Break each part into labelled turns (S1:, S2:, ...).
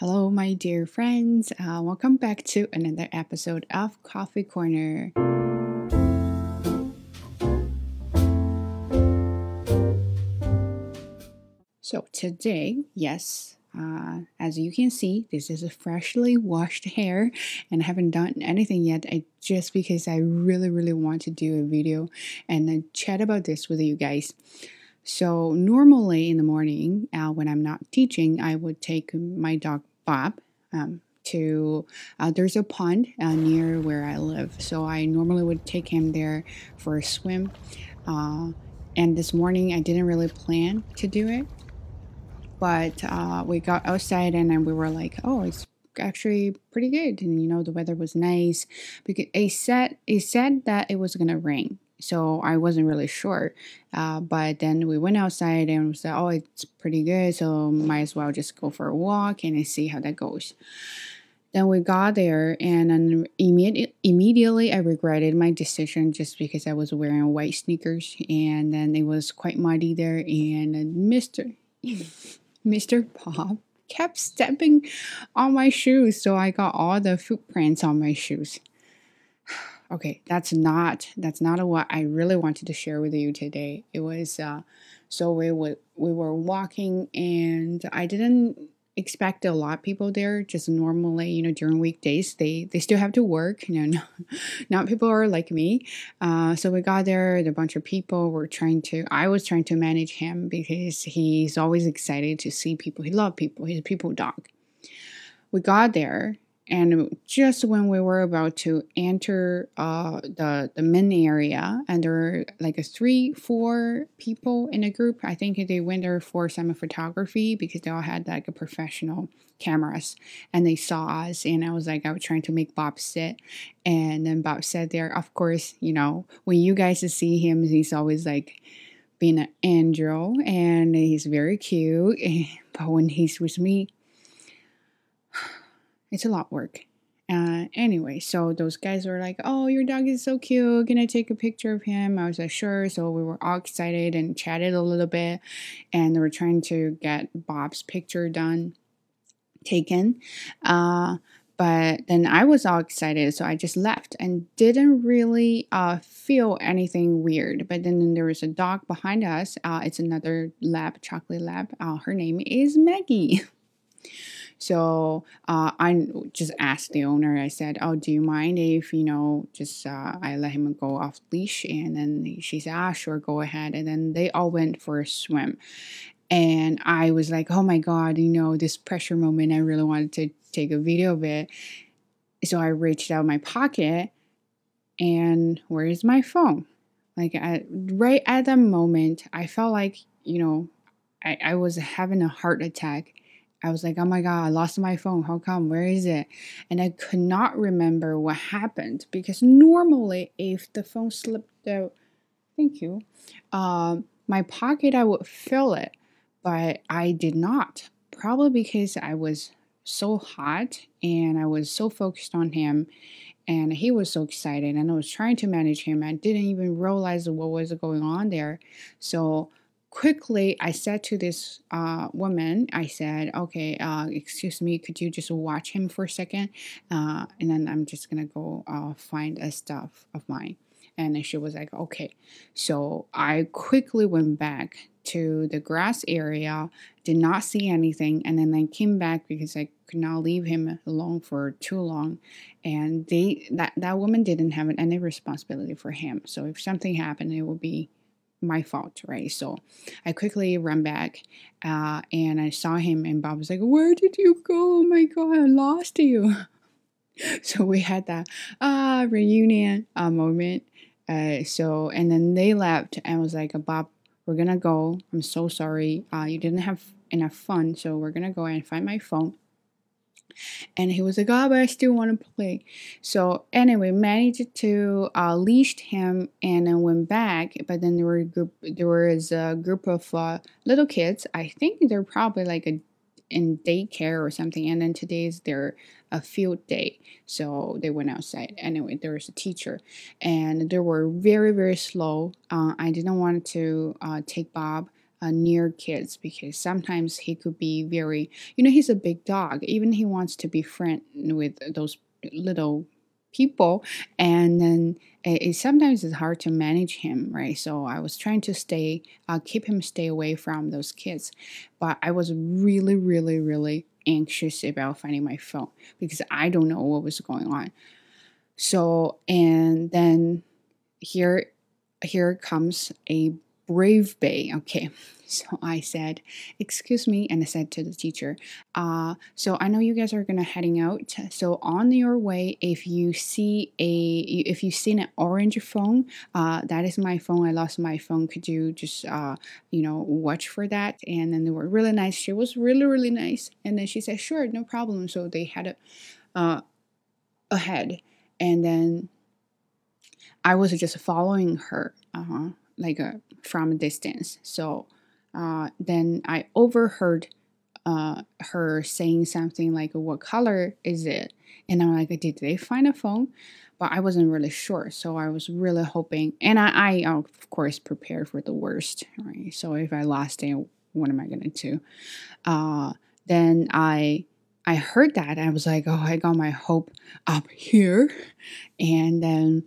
S1: Hello, my dear friends. Uh, welcome back to another episode of Coffee Corner. So, today, yes, uh, as you can see, this is a freshly washed hair, and I haven't done anything yet. I just because I really, really want to do a video and chat about this with you guys. So, normally in the morning, uh, when I'm not teaching, I would take my dog Bob um, to uh, there's a pond uh, near where I live, so I normally would take him there for a swim. Uh, and this morning I didn't really plan to do it, but uh, we got outside and we were like, oh, it's actually pretty good, and you know the weather was nice. Because it said it said that it was gonna rain so I wasn't really sure. Uh, but then we went outside and we said, oh, it's pretty good, so might as well just go for a walk and see how that goes. Then we got there, and then immediate, immediately I regretted my decision just because I was wearing white sneakers, and then it was quite muddy there. And Mister Mister Bob kept stepping on my shoes, so I got all the footprints on my shoes okay that's not that's not what i really wanted to share with you today. It was uh so we would we were walking and i didn't expect a lot of people there just normally you know during weekdays they they still have to work you know not, not people are like me. Uh, so we got there a bunch of people were trying to i was trying to manage him because he's always excited to see people. He loves people. He's a people dog. We got there and just when we were about to enter uh, the the main area, and there were like three, four people in a group. I think they went there for some photography because they all had like a professional cameras, and they saw us. And I was like, I was trying to make Bob sit, and then Bob sat there. Of course, you know when you guys see him, he's always like being an angel, and he's very cute. But when he's with me, it's a lot of work. Uh, anyway, so those guys were like, "Oh, your dog is so cute. Can I take a picture of him?" I was like, "Sure." So we were all excited and chatted a little bit, and they were trying to get Bob's picture done, taken. Uh, but then I was all excited, so I just left and didn't really uh, feel anything weird. But then there was a dog behind us. Uh, it's another lab, chocolate lab. Uh, her name is Maggie. So uh, I just asked the owner. I said, "Oh, do you mind if you know just uh, I let him go off leash?" And then she said, "Ah, sure, go ahead." And then they all went for a swim, and I was like, "Oh my god, you know this pressure moment. I really wanted to take a video of it." So I reached out my pocket, and where is my phone? Like right at that moment, I felt like you know I, I was having a heart attack I was like, oh my God, I lost my phone. How come? Where is it? And I could not remember what happened because normally, if the phone slipped out, thank you, uh, my pocket, I would feel it, but I did not. Probably because I was so hot and I was so focused on him and he was so excited and I was trying to manage him. I didn't even realize what was going on there. So quickly i said to this uh, woman i said okay uh, excuse me could you just watch him for a second? Uh, and then i'm just gonna go uh, find a stuff of mine. And she was like okay. So i quickly went back to the grass area did not see anything and then i came back because i could not leave him alone for too long. And they that that woman didn't have any responsibility for him. So if something happened it would be my fault, right? So I quickly ran back uh, and I saw him, and Bob was like, Where did you go? Oh my God, I lost you. so we had that uh, reunion uh, moment. Uh, so, and then they left, and I was like, Bob, we're gonna go. I'm so sorry. Uh, you didn't have enough fun, so we're gonna go and find my phone. And he was like, oh, but I still want to play. So anyway, managed to uh, leashed him and then went back. But then there were a group, there was a group of uh, little kids. I think they're probably like a in daycare or something. And then today's their a field day, so they went outside. Anyway, there was a teacher, and they were very very slow. Uh, I didn't want to uh, take Bob uh, near kids because sometimes he could be very, you know, he's a big dog. Even he wants to be friend with those little people and then it, it, sometimes it's hard to manage him right so i was trying to stay uh, keep him stay away from those kids but i was really really really anxious about finding my phone because i don't know what was going on so and then here here comes a brave bay okay so I said, Excuse me. And I said to the teacher, uh, So I know you guys are going to heading out. So on your way, if you see a, if you seen an orange phone, uh, that is my phone. I lost my phone. Could you just, uh, you know, watch for that? And then they were really nice. She was really, really nice. And then she said, Sure, no problem. So they had a, uh, ahead. And then I was just following her, uh-huh, like uh, from a distance. So uh, then I overheard uh, her saying something like, What color is it? And I'm like, Did they find a phone? But I wasn't really sure. So I was really hoping. And I, I of course, prepared for the worst, right? So if I lost it, what am I going to do? Uh, then I I heard that I was like, oh, I got my hope up here, and then,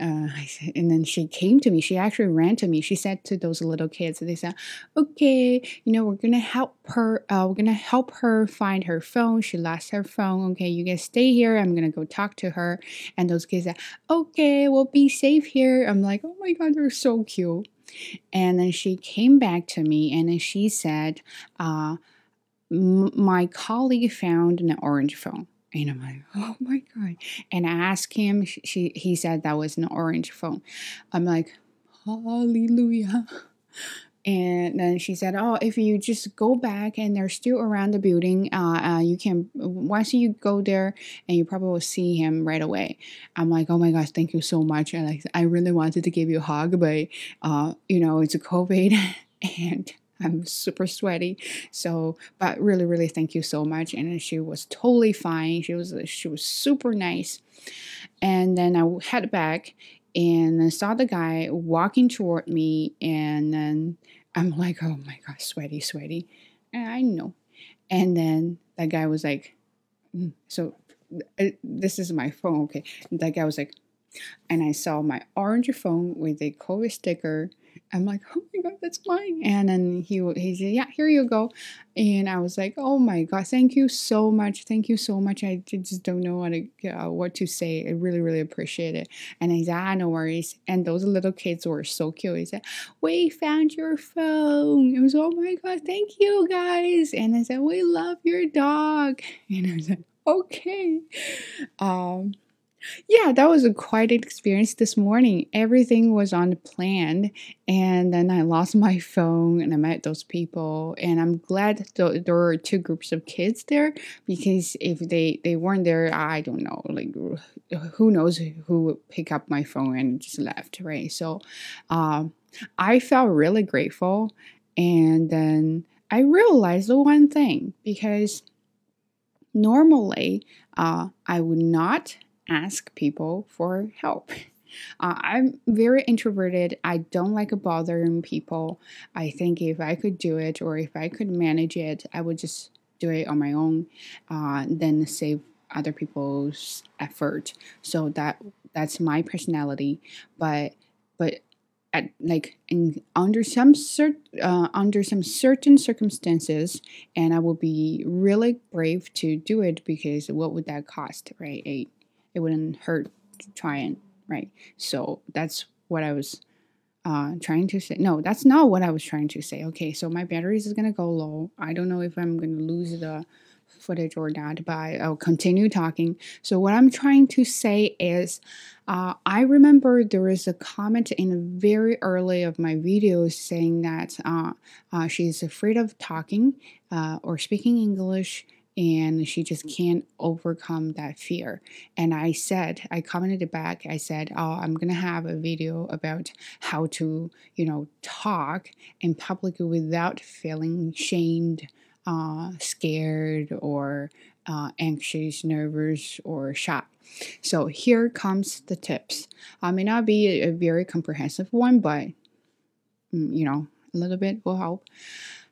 S1: uh, and then she came to me. She actually ran to me. She said to those little kids, they said, okay, you know, we're gonna help her. Uh, we're gonna help her find her phone. She lost her phone. Okay, you guys stay here. I'm gonna go talk to her. And those kids said, okay, we'll be safe here. I'm like, oh my god, they're so cute. And then she came back to me, and then she said, uh my colleague found an orange phone. And I'm like, oh my God. And I asked him, she, he said that was an orange phone. I'm like, hallelujah. And then she said, "Oh, if you just go back and they're still around the building, uh, uh, you can once you go there, and you probably will see him right away." I'm like, "Oh my gosh, thank you so much!" And like, I really wanted to give you a hug, but uh, you know, it's a COVID, and I'm super sweaty. So, but really, really thank you so much. And she was totally fine. She was she was super nice. And then I head back and I saw the guy walking toward me, and then I'm like, oh my god, sweaty, sweaty. And I know. And then that guy was like, mm, so uh, this is my phone, okay. And that guy was like, and I saw my orange phone with a COVID sticker I'm like, oh my god, that's mine. And then he he said, yeah, here you go. And I was like, oh my god, thank you so much, thank you so much. I just don't know what to uh, what to say. I really really appreciate it. And he said, ah, no worries. And those little kids were so cute. He said, we found your phone. It was oh my god, thank you guys. And I said, we love your dog. And I was like, okay. Um yeah, that was a quite an experience this morning. Everything was on plan, and then I lost my phone, and I met those people, and I'm glad th- there were two groups of kids there because if they they weren't there, I don't know, like who knows who would pick up my phone and just left, right? So, um, I felt really grateful, and then I realized the one thing because normally uh, I would not ask people for help. Uh, I'm very introverted. I don't like bothering people. I think if I could do it or if I could manage it, I would just do it on my own, uh, then save other people's effort. So that that's my personality. But but at, like in under some cert, uh, under some certain circumstances, and I will be really brave to do it because what would that cost, right? It wouldn't hurt to try and right. So that's what I was uh, trying to say. No, that's not what I was trying to say. Okay, so my batteries is gonna go low. I don't know if I'm gonna lose the footage or not, but I'll continue talking. So what I'm trying to say is, uh, I remember there was a comment in very early of my videos saying that uh, uh, she's afraid of talking uh, or speaking English and she just can't overcome that fear. And I said, I commented back, I said, Oh, I'm gonna have a video about how to, you know, talk in public without feeling shamed, uh, scared, or uh, anxious, nervous, or shy. So here comes the tips. I may not be a, a very comprehensive one, but mm, you know, a little bit will help.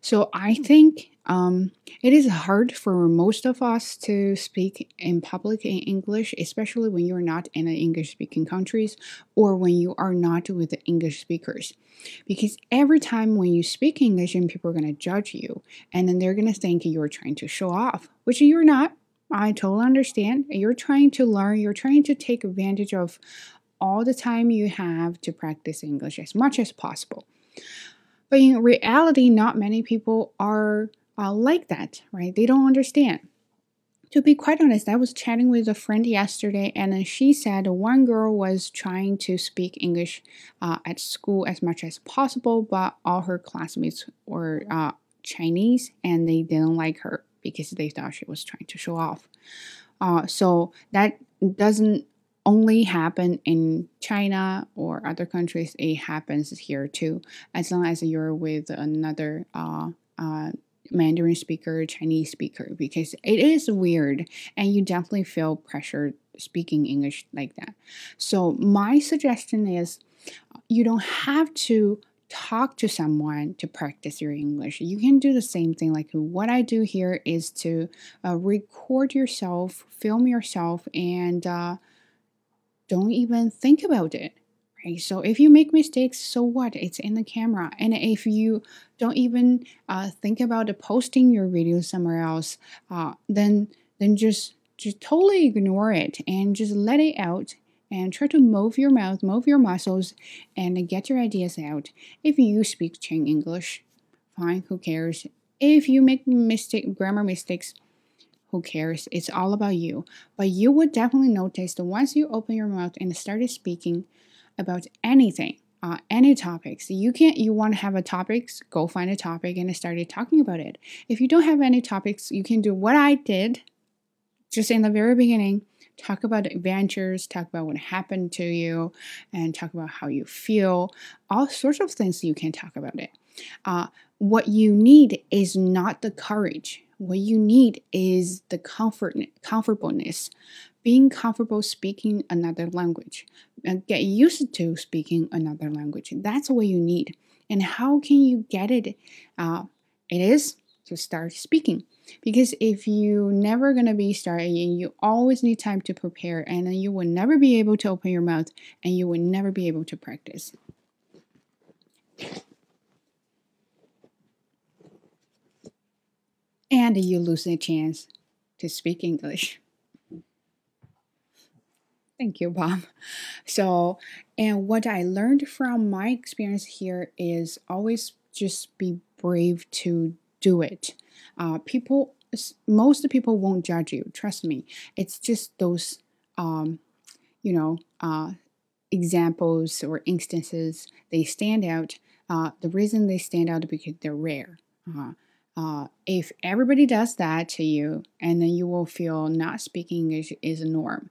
S1: So I think um, it is hard for most of us to speak in public in English, especially when you're not in English speaking countries or when you are not with the English speakers. Because every time when you speak English and people are going to judge you and then they're going to think you're trying to show off, which you're not. I totally understand. You're trying to learn, you're trying to take advantage of all the time you have to practice English as much as possible. But in reality, not many people are uh, like that, right? They don't understand. To be quite honest, I was chatting with a friend yesterday, and she said one girl was trying to speak English uh, at school as much as possible, but all her classmates were uh, Chinese and they didn't like her because they thought she was trying to show off. Uh, so that doesn't only happen in China or other countries, it happens here too. As long as you're with another uh, uh, Mandarin speaker, Chinese speaker, because it is weird and you definitely feel pressured speaking English like that. So, my suggestion is you don't have to talk to someone to practice your English. You can do the same thing. Like what I do here is to uh, record yourself, film yourself, and uh, don't even think about it. Right? So if you make mistakes, so what? It's in the camera. And if you don't even uh, think about posting your video somewhere else, uh, then then just just totally ignore it and just let it out and try to move your mouth, move your muscles, and get your ideas out. If you speak Ching English, fine, who cares? If you make mistake grammar mistakes, who cares? It's all about you. But you would definitely notice that once you open your mouth and started speaking about anything, uh, any topics, you can't. You want to have a topics, go find a topic and started talking about it. If you don't have any topics, you can do what I did, just in the very beginning. Talk about adventures, talk about what happened to you, and talk about how you feel. All sorts of things you can talk about it. Uh, what you need is not the courage what you need is the comfort comfortableness being comfortable speaking another language get used to speaking another language. That's what you need. And how can you get it? Uh, it is to start speaking. Because if you never gonna be starting you always need time to prepare and then you will never be able to open your mouth and you will never be able to practice. And you lose a chance to speak English. Thank you, Bob. So, and what I learned from my experience here is always just be brave to do it. Uh, people, most people won't judge you. Trust me. It's just those, um, you know, uh, examples or instances they stand out. Uh, the reason they stand out is because they're rare. Uh, uh, if everybody does that to you, and then you will feel not speaking English is a norm.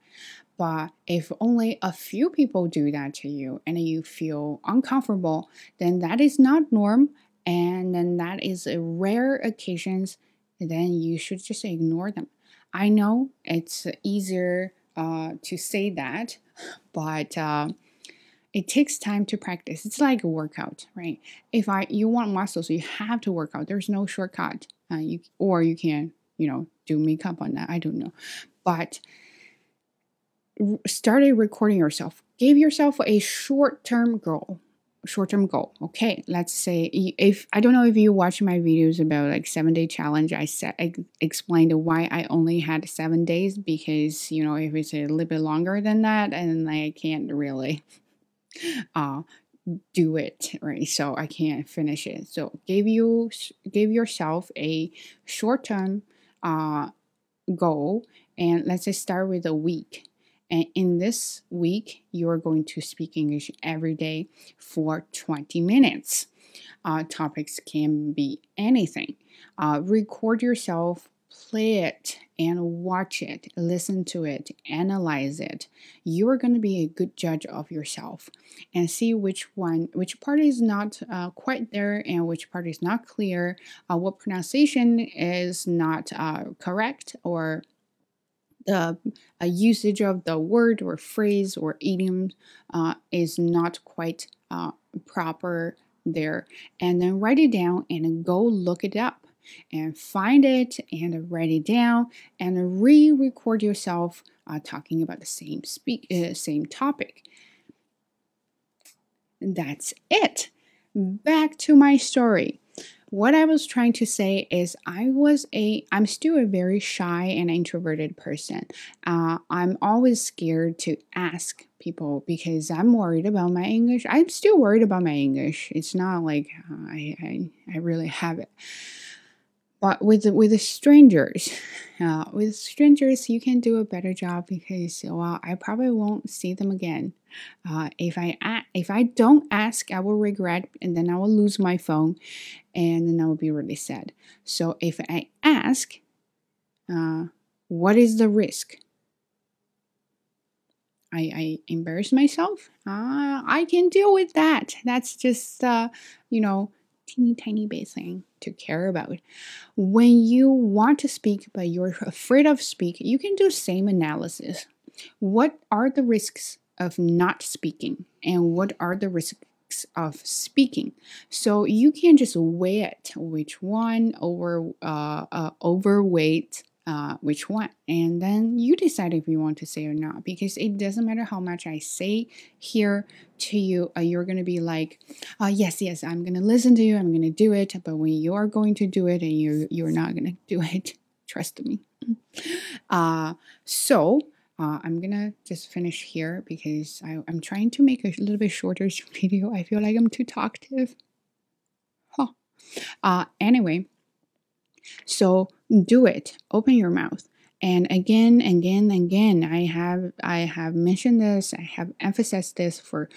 S1: But if only a few people do that to you and you feel uncomfortable, then that is not norm, and then that is a rare occasions. Then you should just ignore them. I know it's easier uh, to say that, but uh, it takes time to practice. It's like a workout, right? If I you want muscles, you have to work out. There's no shortcut. Uh, you or you can you know do makeup on that. I don't know, but started recording yourself. Give yourself a short term goal. Short term goal. Okay, let's say if I don't know if you watch my videos about like seven day challenge, I said I explained why I only had seven days because you know if it's a little bit longer than that, and I can't really uh, do it right? So i can't finish it. So give you give yourself a short-term uh, goal and let's just start with a week. And in this week you are going to speak english every day for 20 minutes. Uh, topics can be anything. Uh, record yourself play it and watch it, listen to it, analyze it, you are going to be a good judge of yourself and see which one, which part is not uh, quite there and which part is not clear, uh, what pronunciation is not uh, correct, or the uh, usage of the word or phrase or idiom uh, is not quite uh, proper there. And then write it down and go look it up and find it and write it down and re-record yourself uh, talking about the same speak uh, same topic. That's it. Back to my story. What I was trying to say is, I was a, I'm still a very shy and introverted person. Uh, I'm always scared to ask people because I'm worried about my English. I'm still worried about my English. It's not like uh, I, I, I really have it but with with strangers uh, with strangers you can do a better job because well i probably won't see them again uh, if i if i don't ask i will regret and then i will lose my phone and then i will be really sad so if i ask uh, what is the risk I, I embarrass myself. Uh, I can deal with that. That's just, uh, you know, teeny tiny thing to care about. When you want to speak but you're afraid of speak, you can do same analysis. What are the risks of not speaking and what are the risks of speaking? So you can just weigh it which one over uh, uh overweight uh, which one. And then you decide if you want to say or not because it doesn't matter how much I say here to you, uh, you're to be like, uh, yes, yes, I'm to listen to you, I'm to do it. But when you are going to do it and you, you're not to do it, trust me. Uh, so, uh, I'm gonna just finish here because I, am trying to make a little bit shorter video. I feel like I'm too talkative. Huh. Uh, anyway, so do it. Open your mouth. And again, and again, and again, I have I have mentioned this. I have emphasized this for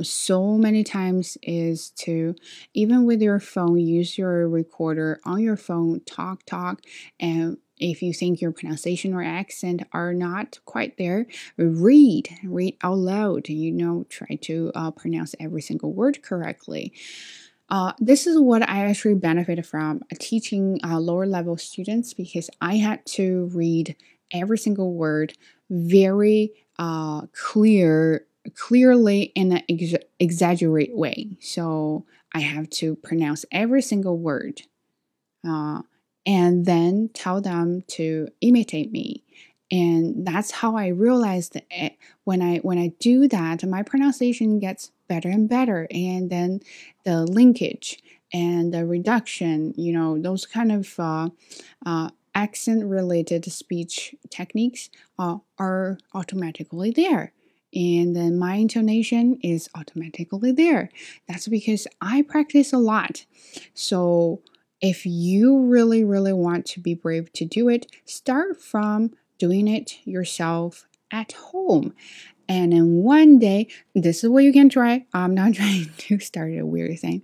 S1: so many times. Is to even with your phone, use your recorder on your phone. Talk, talk, and if you think your pronunciation or accent are not quite there, read, read out loud. You know, try to uh, pronounce every single word correctly. Uh, this is what I actually benefited from uh, teaching uh, lower level students because I had to read every single word very uh, clear, clearly in an ex- exaggerate way. So I have to pronounce every single word, uh, and then tell them to imitate me and that's how i realized that eh, when i when i do that my pronunciation gets better and better and then the linkage and the reduction you know those kind of uh, uh, accent related speech techniques uh, are automatically there and then my intonation is automatically there that's because i practice a lot so if you really really want to be brave to do it start from doing it yourself at home. And then one day, this is what you can try. I'm not trying to start a weird thing.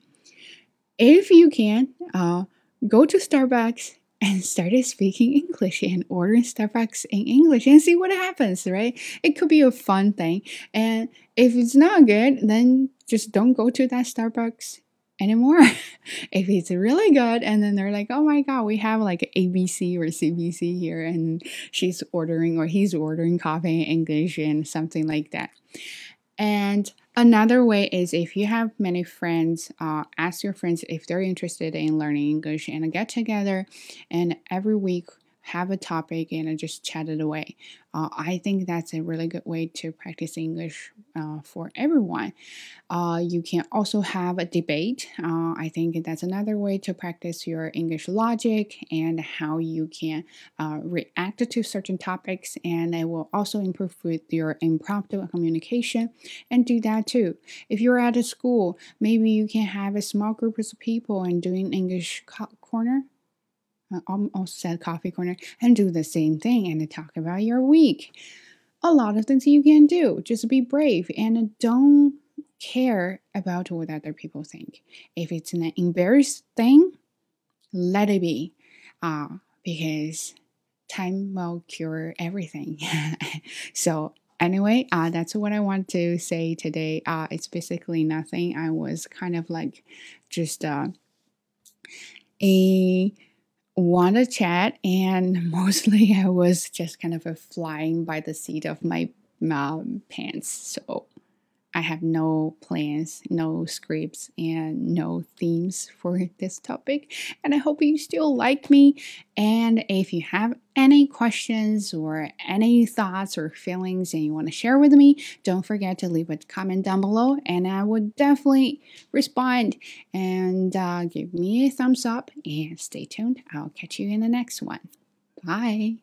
S1: If you can, uh, go to Starbucks and start speaking English and ordering Starbucks in English and see what happens, right? It could be a fun thing. And if it's not good, then just don't go to that Starbucks anymore. if it's really good, and then they're like, oh my god, we have like ABC or CBC here, and she's ordering or he's ordering coffee in English and something like that. And another way is if you have many friends, uh, ask your friends if they're interested in learning English and get together, and every week have a topic and just chat it away. Uh, I think that's a really good way to practice English uh, for everyone. Uh, you can also have a debate. Uh, I think that's another way to practice your English logic and how you can uh, react to certain topics, and it will also improve with your impromptu communication. And do that too. If you're at a school, maybe you can have a small group of people and doing English co- corner almost said coffee corner, and do the same thing and talk about your week. A lot of things you can do. Just be brave and don't care about what other people think. If it's an embarrassed thing, let it be. Uh, because time will cure everything. so anyway, uh, that's what I want to say today. Uh, it's basically nothing. I was kind of like just uh, a want to chat, and mostly I was just kind of flying by the seat of my um, pants. So I have no plans, no scripts, and no themes for this topic. And I hope you still like me. And if you have any questions or any thoughts or feelings and you want to share with me, don't forget to leave a comment down below. And I would definitely respond and uh, give me a thumbs up and stay tuned. I'll catch you in the next one. Bye.